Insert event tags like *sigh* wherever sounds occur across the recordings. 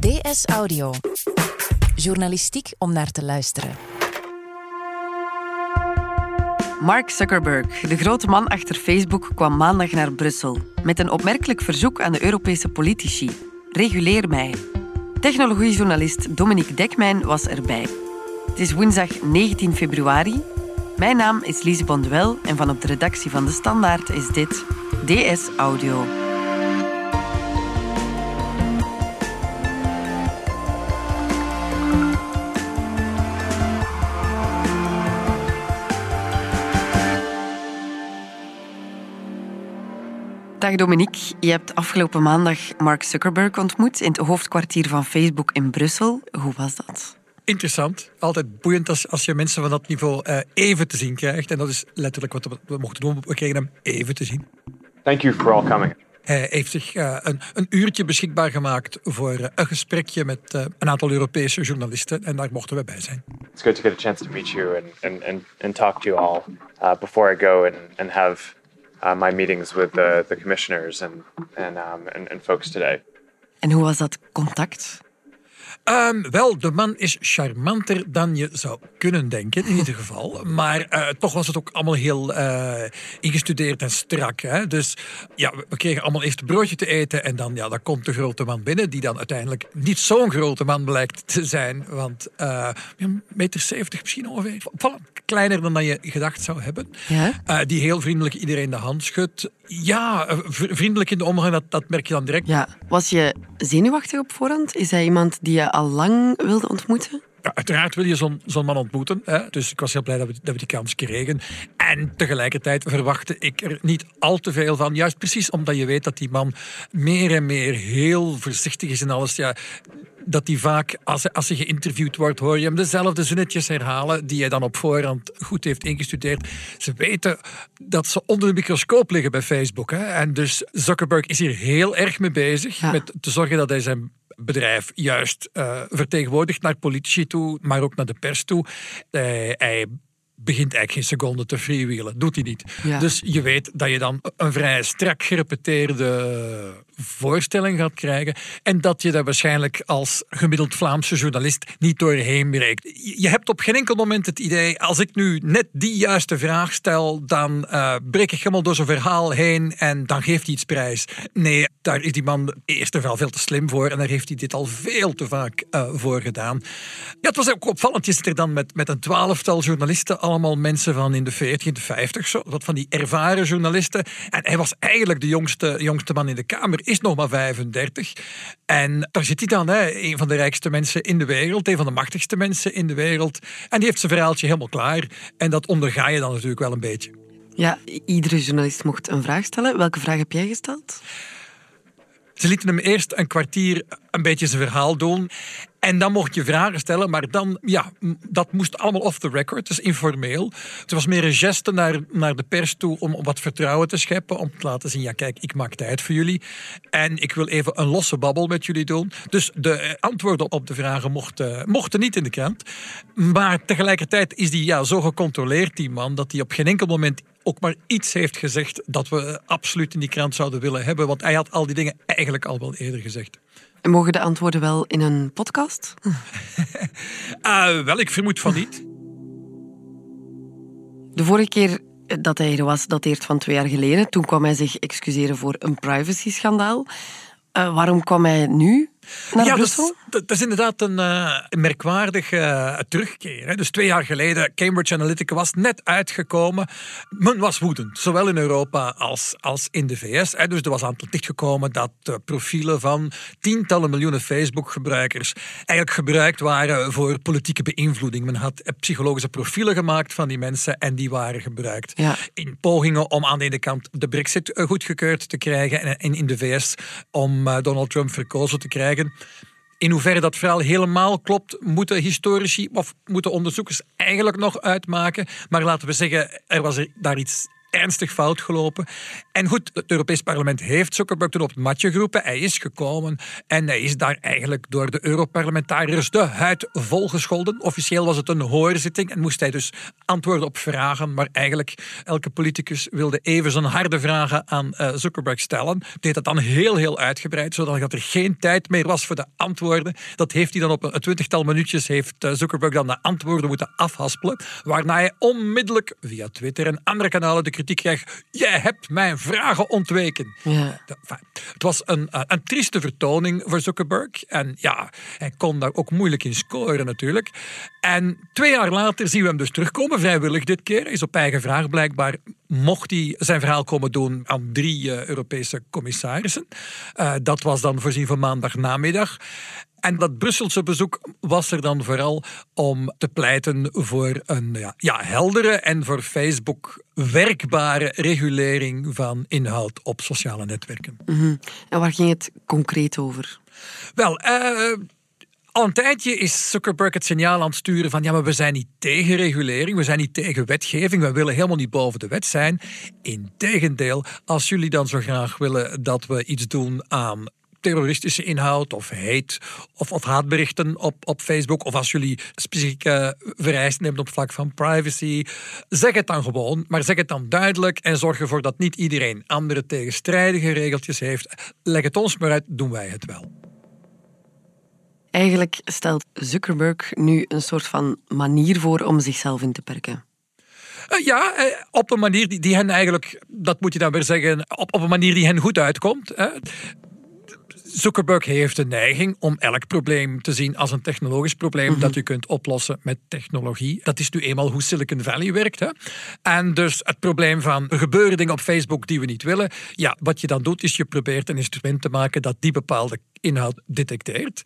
DS Audio. Journalistiek om naar te luisteren. Mark Zuckerberg, de grote man achter Facebook, kwam maandag naar Brussel met een opmerkelijk verzoek aan de Europese politici. Reguleer mij. Technologiejournalist Dominique Dekmijn was erbij. Het is woensdag 19 februari. Mijn naam is Lise Bonduel en van op de redactie van De Standaard is dit DS Audio. Dag Dominique, je hebt afgelopen maandag Mark Zuckerberg ontmoet in het hoofdkwartier van Facebook in Brussel. Hoe was dat? Interessant. Altijd boeiend als, als je mensen van dat niveau uh, even te zien krijgt. En dat is letterlijk wat we, mochten doen. We kregen hem even te zien. Thank you for all coming. Hij heeft zich uh, een, een, uurtje beschikbaar gemaakt voor uh, een gesprekje met een aantal Europese journalisten. En daar mochten we bij zijn. It's good to get a chance to meet you and, and, and, and talk to you all before I go and, and have uh, my meetings with the, the commissioners and, and, um, and, and folks today. En hoe was dat contact? Um, wel, de man is charmanter dan je zou kunnen denken, in ieder geval. Maar uh, toch was het ook allemaal heel uh, ingestudeerd en strak. Hè? Dus ja, we kregen allemaal eerst een broodje te eten. En dan, ja, dan komt de grote man binnen, die dan uiteindelijk niet zo'n grote man blijkt te zijn. Want uh, een meter zeventig misschien ongeveer. Opvallend kleiner dan je gedacht zou hebben. Ja? die heel vriendelijk iedereen de hand schudt. Ja, vriendelijk in de omgang, dat, dat merk je dan direct. Ja. Was je zenuwachtig op voorhand? Is hij iemand die je al lang wilde ontmoeten? Ja, uiteraard wil je zo'n zo'n man ontmoeten. Hè? Dus ik was heel blij dat we, dat we die kans kregen. En tegelijkertijd verwachtte ik er niet al te veel van. Juist precies omdat je weet dat die man meer en meer heel voorzichtig is in alles. Ja, dat hij vaak, als, als hij geïnterviewd wordt, hoor je hem dezelfde zinnetjes herhalen die hij dan op voorhand goed heeft ingestudeerd. Ze weten dat ze onder de microscoop liggen bij Facebook. Hè? En dus Zuckerberg is hier heel erg mee bezig met te zorgen dat hij zijn bedrijf juist uh, vertegenwoordigt naar politici toe, maar ook naar de pers toe. Uh, hij begint eigenlijk geen seconde te freewheelen. Doet hij niet. Ja. Dus je weet dat je dan een vrij strak gerepeteerde voorstelling gaat krijgen. En dat je daar waarschijnlijk als gemiddeld Vlaamse journalist niet doorheen breekt. Je hebt op geen enkel moment het idee, als ik nu net die juiste vraag stel, dan uh, breek ik helemaal door zo'n verhaal heen en dan geeft hij iets prijs. Nee, daar is die man eerst en vooral veel te slim voor en daar heeft hij dit al veel te vaak uh, voor gedaan. Ja, het was ook opvallend. Je zit er dan met, met een twaalftal journalisten, allemaal mensen van in de 40, in de 50, zo, wat van die ervaren journalisten. En hij was eigenlijk de jongste, jongste man in de Kamer is nog maar 35. En daar zit hij dan, hè, een van de rijkste mensen in de wereld, een van de machtigste mensen in de wereld. En die heeft zijn verhaaltje helemaal klaar. En dat onderga je dan natuurlijk wel een beetje. Ja, iedere journalist mocht een vraag stellen. Welke vraag heb jij gesteld? Ze lieten hem eerst een kwartier een beetje zijn verhaal doen. En dan mocht je vragen stellen, maar dan, ja, dat moest allemaal off the record, dus informeel. Het was meer een geste naar, naar de pers toe om, wat vertrouwen te scheppen, om te laten zien, ja kijk, ik maak tijd voor jullie. En ik wil even een losse babbel met jullie doen. Dus de antwoorden op de vragen mochten, mochten niet in de krant. Maar tegelijkertijd is die ja, zo gecontroleerd, die man, dat hij op geen enkel moment ook maar iets heeft gezegd dat we absoluut in die krant zouden willen hebben. Want hij had al die dingen eigenlijk al wel eerder gezegd. En mogen de antwoorden wel in een podcast? uh, *laughs* wel, ik vermoed van niet. De vorige keer dat hij er was, dateert van twee jaar geleden. Toen kwam hij zich excuseren voor een privacy-schandaal. Uh, waarom kwam hij nu naar ja, Brussel? Dat, is, dat is inderdaad een uh, merkwaardige uh, terugkeer. Hè. Dus twee jaar geleden, Cambridge Analytica was net uitgekomen. Men was woedend, zowel in Europa als, als in de VS. Hè. Dus er was aan het licht gekomen dat profielen van tientallen miljoenen Facebook-gebruikers eigenlijk gebruikt waren voor politieke beïnvloeding. Men had psychologische profielen gemaakt van die mensen en die waren gebruikt ja. in pogingen om aan de ene kant de brexit goedgekeurd te krijgen en in de VS om Donald Trump verkozen te krijgen. In hoeverre dat verhaal helemaal klopt, moeten historici of moeten onderzoekers eigenlijk nog uitmaken. Maar laten we zeggen, er was daar iets ernstig fout gelopen. En goed, het Europees Parlement heeft Zuckerberg toen op het matje geroepen. Hij is gekomen en hij is daar eigenlijk door de Europarlementariërs de huid volgescholden. Officieel was het een hoorzitting en moest hij dus antwoorden op vragen. Maar eigenlijk elke politicus wilde even zijn harde vragen aan uh, Zuckerberg stellen. Deed dat dan heel, heel uitgebreid, zodat er geen tijd meer was voor de antwoorden. Dat heeft hij dan op een twintigtal minuutjes, heeft uh, Zuckerberg dan de antwoorden moeten afhaspelen. Waarna hij onmiddellijk via Twitter en andere kanalen de kritiek. Jij hebt mijn vragen ontweken. Ja. Het was een, eh, een trieste vertoning voor Zuckerberg. En ja, hij kon daar ook moeilijk in scoren natuurlijk. En twee jaar later zien we hem dus terugkomen, vrijwillig dit keer. Is op eigen vraag blijkbaar mocht hij zijn verhaal komen doen aan drie uh, Europese commissarissen. Uh, dat was dan voorzien van maandagnamiddag. En dat Brusselse bezoek was er dan vooral om te pleiten voor een ja, ja, heldere en voor Facebook werkbare regulering van inhoud op sociale netwerken. Mm En waar ging het concreet over? Wel, uh, al een tijdje is Zuckerberg het signaal aan het sturen van ja, maar we zijn niet tegen regulering, we zijn niet tegen wetgeving, we willen helemaal niet boven de wet zijn. Integendeel, als jullie dan zo graag willen dat we iets doen aan terroristische inhoud of hate of, of haatberichten op, op Facebook. Of als jullie specifieke vereisten hebben op vlak van privacy. Zeg het dan gewoon, maar zeg het dan duidelijk en zorg ervoor dat niet iedereen andere tegenstrijdige regeltjes heeft. Leg het ons maar uit, doen wij het wel. Eigenlijk stelt Zuckerberg nu een soort van manier voor om zichzelf in te perken. Uh, ja, uh, op een manier die, die, hen eigenlijk, dat moet je dan weer zeggen, op, op een manier die hen goed uitkomt. Hè. Zuckerberg heeft de neiging om elk probleem te zien als een technologisch probleem mhm. dat u kunt oplossen met technologie. Dat is nu eenmaal hoe Silicon Valley werkt. Hè? En dus het probleem van er gebeuren dingen op Facebook die we niet willen. Ja, wat je dan doet is je probeert een instrument te maken dat die bepaalde inhoud detecteert.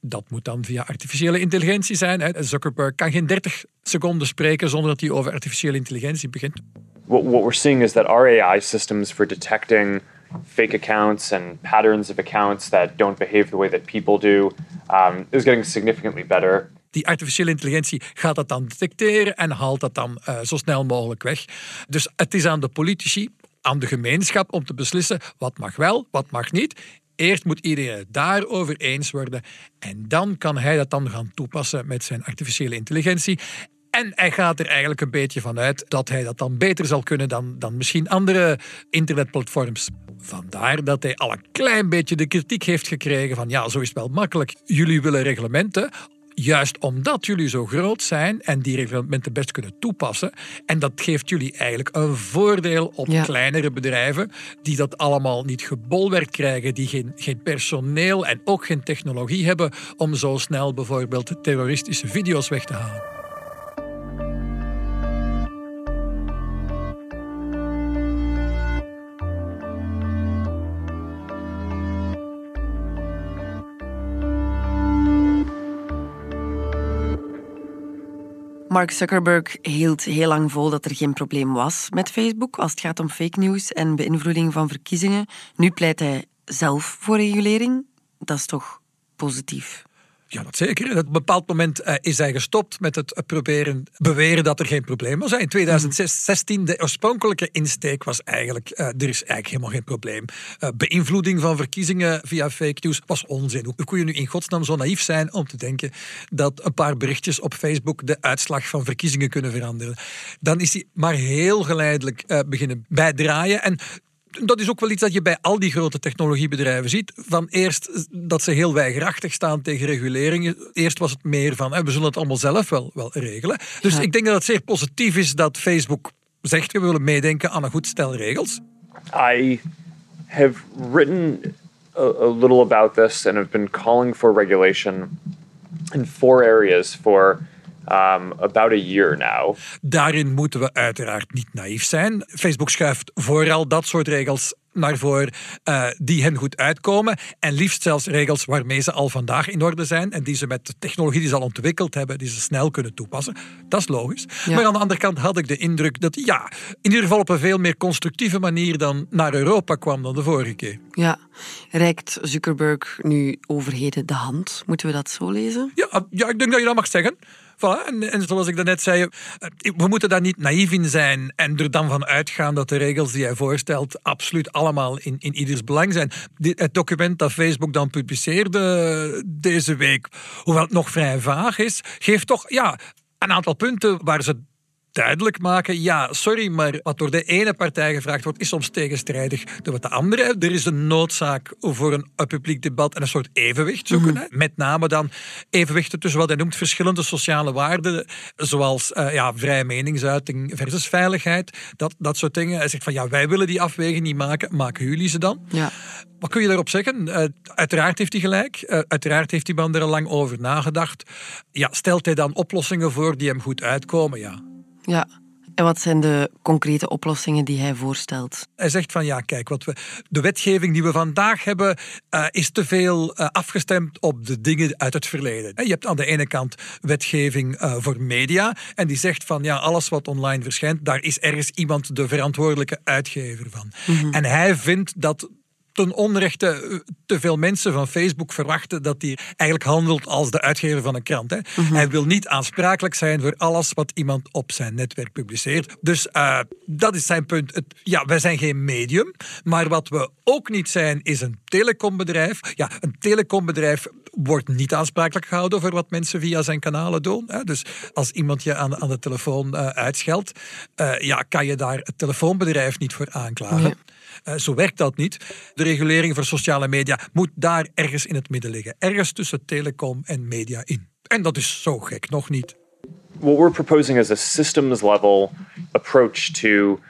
Dat moet dan via artificiële intelligentie zijn. Zuckerberg kan geen 30 seconden spreken zonder dat hij over artificiële intelligentie begint. What, what we're seeing is that our AI systems for detecting fake accounts and patterns of accounts that don't behave the way that people do um, is getting significantly better. Die artificiële intelligentie gaat dat dan detecteren en haalt dat dan uh, zo snel mogelijk weg. Dus het is aan de politici, aan de gemeenschap om te beslissen wat mag wel, wat mag niet. Eerst moet iedereen het daarover eens worden en dan kan hij dat dan gaan toepassen met zijn artificiële intelligentie. En hij gaat er eigenlijk een beetje van uit dat hij dat dan beter zal kunnen dan, dan misschien andere internetplatforms. Vandaar dat hij al een klein beetje de kritiek heeft gekregen van ja, zo is het wel makkelijk. Jullie willen reglementen, Juist omdat jullie zo groot zijn en die reglementen best kunnen toepassen. En dat geeft jullie eigenlijk een voordeel op kleinere bedrijven die dat allemaal niet gebolwerkt krijgen, die geen, geen personeel en ook geen technologie hebben om zo snel bijvoorbeeld terroristische video's weg te halen. Mark Zuckerberg hield heel lang vol dat er geen probleem was met Facebook als het gaat om fake news en beïnvloeding van verkiezingen. Nu pleit hij zelf voor regulering. Dat is toch positief? Ja, dat zeker. Op een bepaald moment uh, is hij gestopt met het proberen beweren dat er geen probleem was. In 2016, de oorspronkelijke insteek was eigenlijk, uh, er is eigenlijk helemaal geen probleem. Uh, beïnvloeding van verkiezingen via fake news was onzin. Hoe kun je nu in godsnaam zo naïef zijn om te denken dat een paar berichtjes op Facebook de uitslag van verkiezingen kunnen veranderen? Dan is hij maar heel geleidelijk beginnen bijdraaien. En dat is ook wel iets dat je bij al die grote technologiebedrijven ziet. Van eerst dat ze heel weigerachtig staan tegen reguleringen. Eerst was het meer van, we zullen het allemaal zelf wel, wel regelen. Dus ik denk dat het zeer positief is dat Facebook zegt, we willen meedenken aan een goed stel regels. I have written a, a little about this and have been calling for regulation in four areas for um, about a year now. Daarin moeten we uiteraard niet naïef zijn. Facebook schuift vooral dat soort regels naar voren uh, die hen goed uitkomen. En liefst zelfs regels waarmee ze al vandaag in orde zijn en die ze met de technologie die ze al ontwikkeld hebben, die ze snel kunnen toepassen. Dat is logisch. Maar aan de andere kant had ik de indruk dat, ja, in ieder geval op een veel meer constructieve manier dan naar Europa kwam dan de vorige keer. Ja, reikt Zuckerberg nu overheden de hand? Moeten we dat zo lezen? Ja, ja ik denk dat je dat mag zeggen. Voilà. En, zoals ik daarnet zei, we moeten daar niet naïef in zijn en er dan van uitgaan dat de regels die hij voorstelt absoluut allemaal in, in ieders belang zijn. Het document dat Facebook dan publiceerde deze week, hoewel het nog vrij vaag is, geeft toch ja, een aantal punten waar ze duidelijk maken. Ja, sorry, maar wat door de ene partij gevraagd wordt, is soms tegenstrijdig door wat de andere. Er is een noodzaak voor een publiek debat en een soort evenwicht zoeken. Mhm. Met name dan evenwichten tussen wat hij noemt verschillende sociale waarden, zoals uh, ja, vrije meningsuiting versus veiligheid. Dat, dat soort dingen. Hij zegt van ja, wij willen die afweging niet maken, maken jullie ze dan? Ja. Wat kun je daarop zeggen? Uh, uiteraard heeft hij gelijk. Uh, uiteraard heeft die man er al lang over nagedacht. Ja, stelt hij dan oplossingen voor die hem goed uitkomen? Ja. Ja. En wat zijn de concrete oplossingen die hij voorstelt? Hij zegt van ja, kijk, wat we, de wetgeving die we vandaag hebben uh, is te veel uh, afgestemd op de dingen uit het verleden. Je hebt aan de ene kant wetgeving uh, voor media en die zegt van ja, alles wat online verschijnt, daar is ergens iemand de verantwoordelijke uitgever van. Mm -hmm. En hij vindt dat ten onrechte eh, te veel mensen van Facebook verwachten dat hij eigenlijk handelt als de uitgever van een krant. Hè. Mhm. Hij wil niet aansprakelijk zijn voor alles wat iemand op zijn netwerk publiceert. Dus uh, dat is zijn punt. Het, ja, wij zijn geen medium, maar wat we ook niet zijn is een telecombedrijf. Ja, een telecombedrijf wordt niet aansprakelijk gehouden voor wat mensen via zijn kanalen doen. Hè. Dus als iemand je aan, aan de telefoon uh, uitscheldt, uh, ja, kan je daar het telefoonbedrijf niet voor aanklagen. Nee. Uh, zo werkt dat niet. De regulering voor sociale media moet daar ergens in het midden liggen. Ergens tussen telecom en media in. En dat is zo gek nog niet. What we're proposing is a systems level approach to,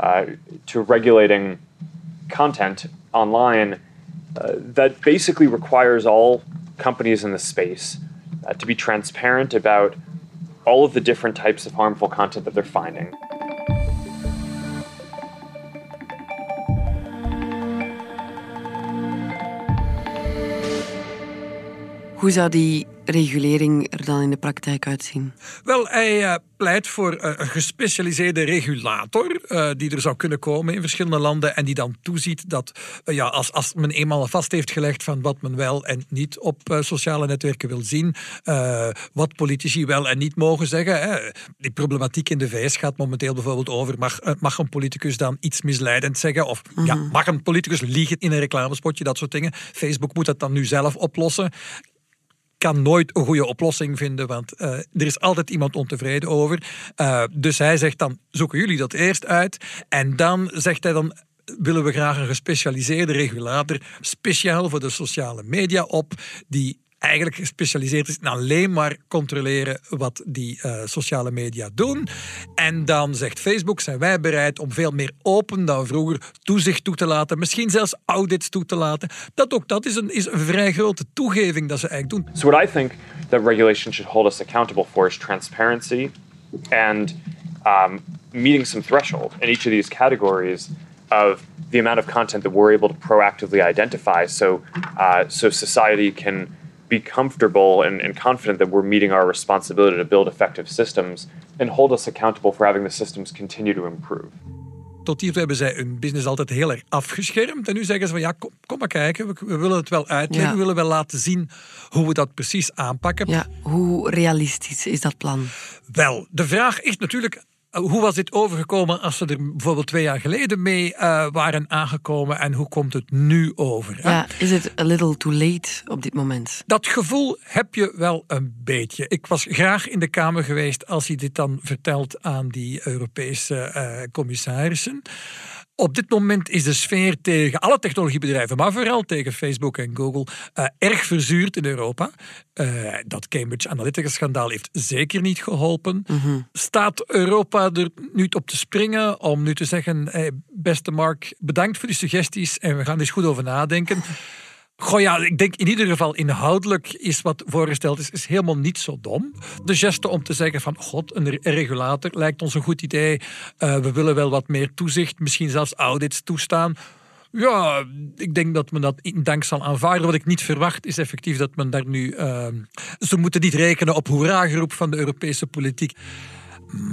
uh, to regulating content online uh, that basically requires all companies in the space uh, to be transparent about all of the different types of harmful content that they're finding. Hoe zou die regulering er dan in de praktijk uitzien? Wel, hij uh, pleit voor uh, een gespecialiseerde regulator uh, die er zou kunnen komen in verschillende landen en die dan toeziet dat ja, als, als men eenmaal vast heeft gelegd van wat men wel en niet op sociale netwerken wil zien, wat politici wel en niet mogen zeggen. Hè. Die problematiek in de VS gaat momenteel bijvoorbeeld over mag, mag een politicus dan iets misleidend zeggen of ja, mag een politicus liegen in een reclamespotje, dat soort dingen. Facebook moet dat dan nu zelf oplossen kan nooit een goede oplossing vinden, want uh, er is altijd iemand ontevreden over. Uh, dus hij zegt dan, zoeken jullie dat eerst uit. En dan zegt hij dan, willen we graag een gespecialiseerde regulator speciaal voor de sociale media op, die eigenlijk gespecialiseerd is in alleen maar controleren wat die uh, sociale media doen. En dan zegt Facebook, zijn wij bereid om veel meer open dan vroeger toezicht toe te laten, misschien zelfs audits toe te laten. Dat ook dat is een, is een vrij grote toegeving dat ze eigenlijk doen. So what I think that regulation should hold us accountable for is transparency and um, meeting some threshold in each of these categories of the amount of content that we're able to proactively identify so, uh, so society can be comfortable and, and confident that we're meeting our responsibility to build effective systems and hold us accountable for having the systems continue to improve. Tot hiertoe hebben zij hun business altijd heel erg afgeschermd. En nu zeggen ze van ja, kom, kom maar kijken, we, we, willen het wel uitleggen. Ja. We willen wel laten zien hoe we dat precies aanpakken. Ja, hoe realistisch is dat plan? Wel, de vraag is natuurlijk hoe was dit overgekomen als ze er bijvoorbeeld twee jaar geleden mee uh, waren aangekomen en hoe komt het nu over? Hè? Ja, is het a little too late op dit moment? Dat gevoel heb je wel een beetje. Ik was graag in de Kamer geweest als hij dit dan vertelt aan die Europese uh, commissarissen. Op dit moment is de sfeer tegen alle technologiebedrijven, maar vooral tegen Facebook en Google, uh, erg verzuurd in Europa. Uh, dat Cambridge Analytica-schandaal heeft zeker niet geholpen. Mm -hmm. Staat Europa er nu op te springen om nu te zeggen: hey, beste Mark, bedankt voor die suggesties en we gaan er eens goed over nadenken. Goh ja, ik denk in ieder geval inhoudelijk is wat voorgesteld is, is helemaal niet zo dom. De geste om te zeggen van, god, een regulator lijkt ons een goed idee. Uh, we willen wel wat meer toezicht, misschien zelfs audits toestaan. Ja, ik denk dat men dat in dank zal aanvaarden. Wat ik niet verwacht is effectief dat men daar nu... Uh, ze moeten niet rekenen op hoera-geroep van de Europese politiek.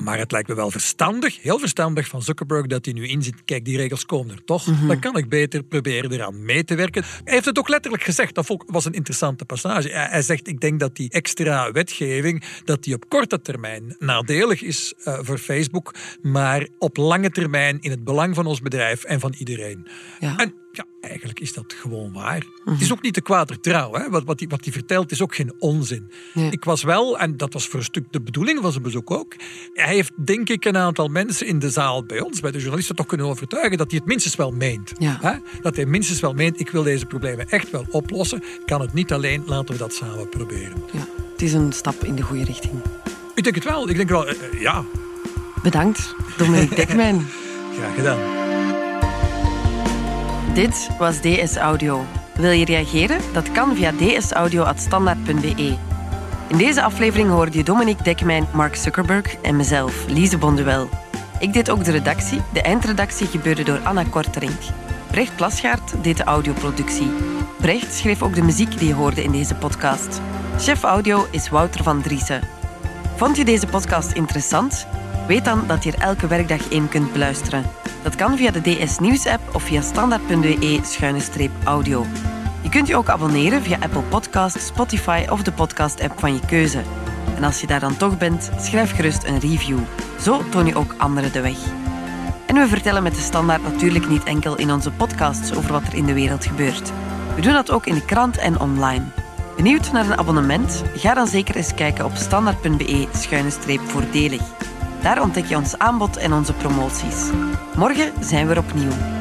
Maar het lijkt me wel verstandig, heel verstandig van Zuckerberg dat hij nu inziet. Kijk, die regels komen er toch. Dan kan ik beter proberen eraan mee te werken. Hij heeft het ook letterlijk gezegd. Dat was een interessante passage. Hij zegt, ik denk dat die extra wetgeving dat die op korte termijn nadelig is uh, voor Facebook, maar op lange termijn in het belang van ons bedrijf en van iedereen. Ja. En ja, eigenlijk is dat gewoon waar. Het is ook niet te kwaad trouw. Hè? Wat, wat, hij, wat hij vertelt is ook geen onzin. Ik was wel, en dat was voor een stuk de bedoeling van zijn bezoek ook. Hij heeft denk ik een aantal mensen in de zaal bij ons, bij de journalisten, toch kunnen overtuigen dat hij het minstens wel meent. Hè? Dat hij minstens wel meent, ik wil deze problemen echt wel oplossen. kan het niet alleen, laten we dat samen proberen. Ja, het is een stap in de goede richting. Ik denk het wel. Ik denk wel, eh, eh, ja. Bedankt, Dominique *laughs* Dekmijn. Graag gedaan. Dit was DS Audio. Wil je reageren? Dat kan via dsaudio.standaard.be. In deze aflevering hoorde je Dominique Dekmijn, Mark Zuckerberg en mezelf, Lise Bonduel. Ik deed ook de redactie. De eindredactie gebeurde door Anna Korterink. Brecht Plasgaard deed de audioproductie. Brecht schreef ook de muziek die je hoorde in deze podcast. Chef audio is Wouter van Driessen. Vond je deze podcast interessant? Weet dan dat je er elke werkdag in kunt beluisteren. Dat kan via de DS Nieuws app of via standaard.be-audio. Je kunt je ook abonneren via Apple Podcasts, Spotify of de podcast app van je keuze. En als je daar dan toch bent, schrijf gerust een review. Zo toon je ook anderen de weg. En we vertellen met de standaard natuurlijk niet enkel in onze podcasts over wat er in de wereld gebeurt. We doen dat ook in de krant en online. Benieuwd naar een abonnement? Ga dan zeker eens kijken op standaard.be-voordelig. Daar ontdek je ons aanbod en onze promoties. Morgen zijn we er opnieuw.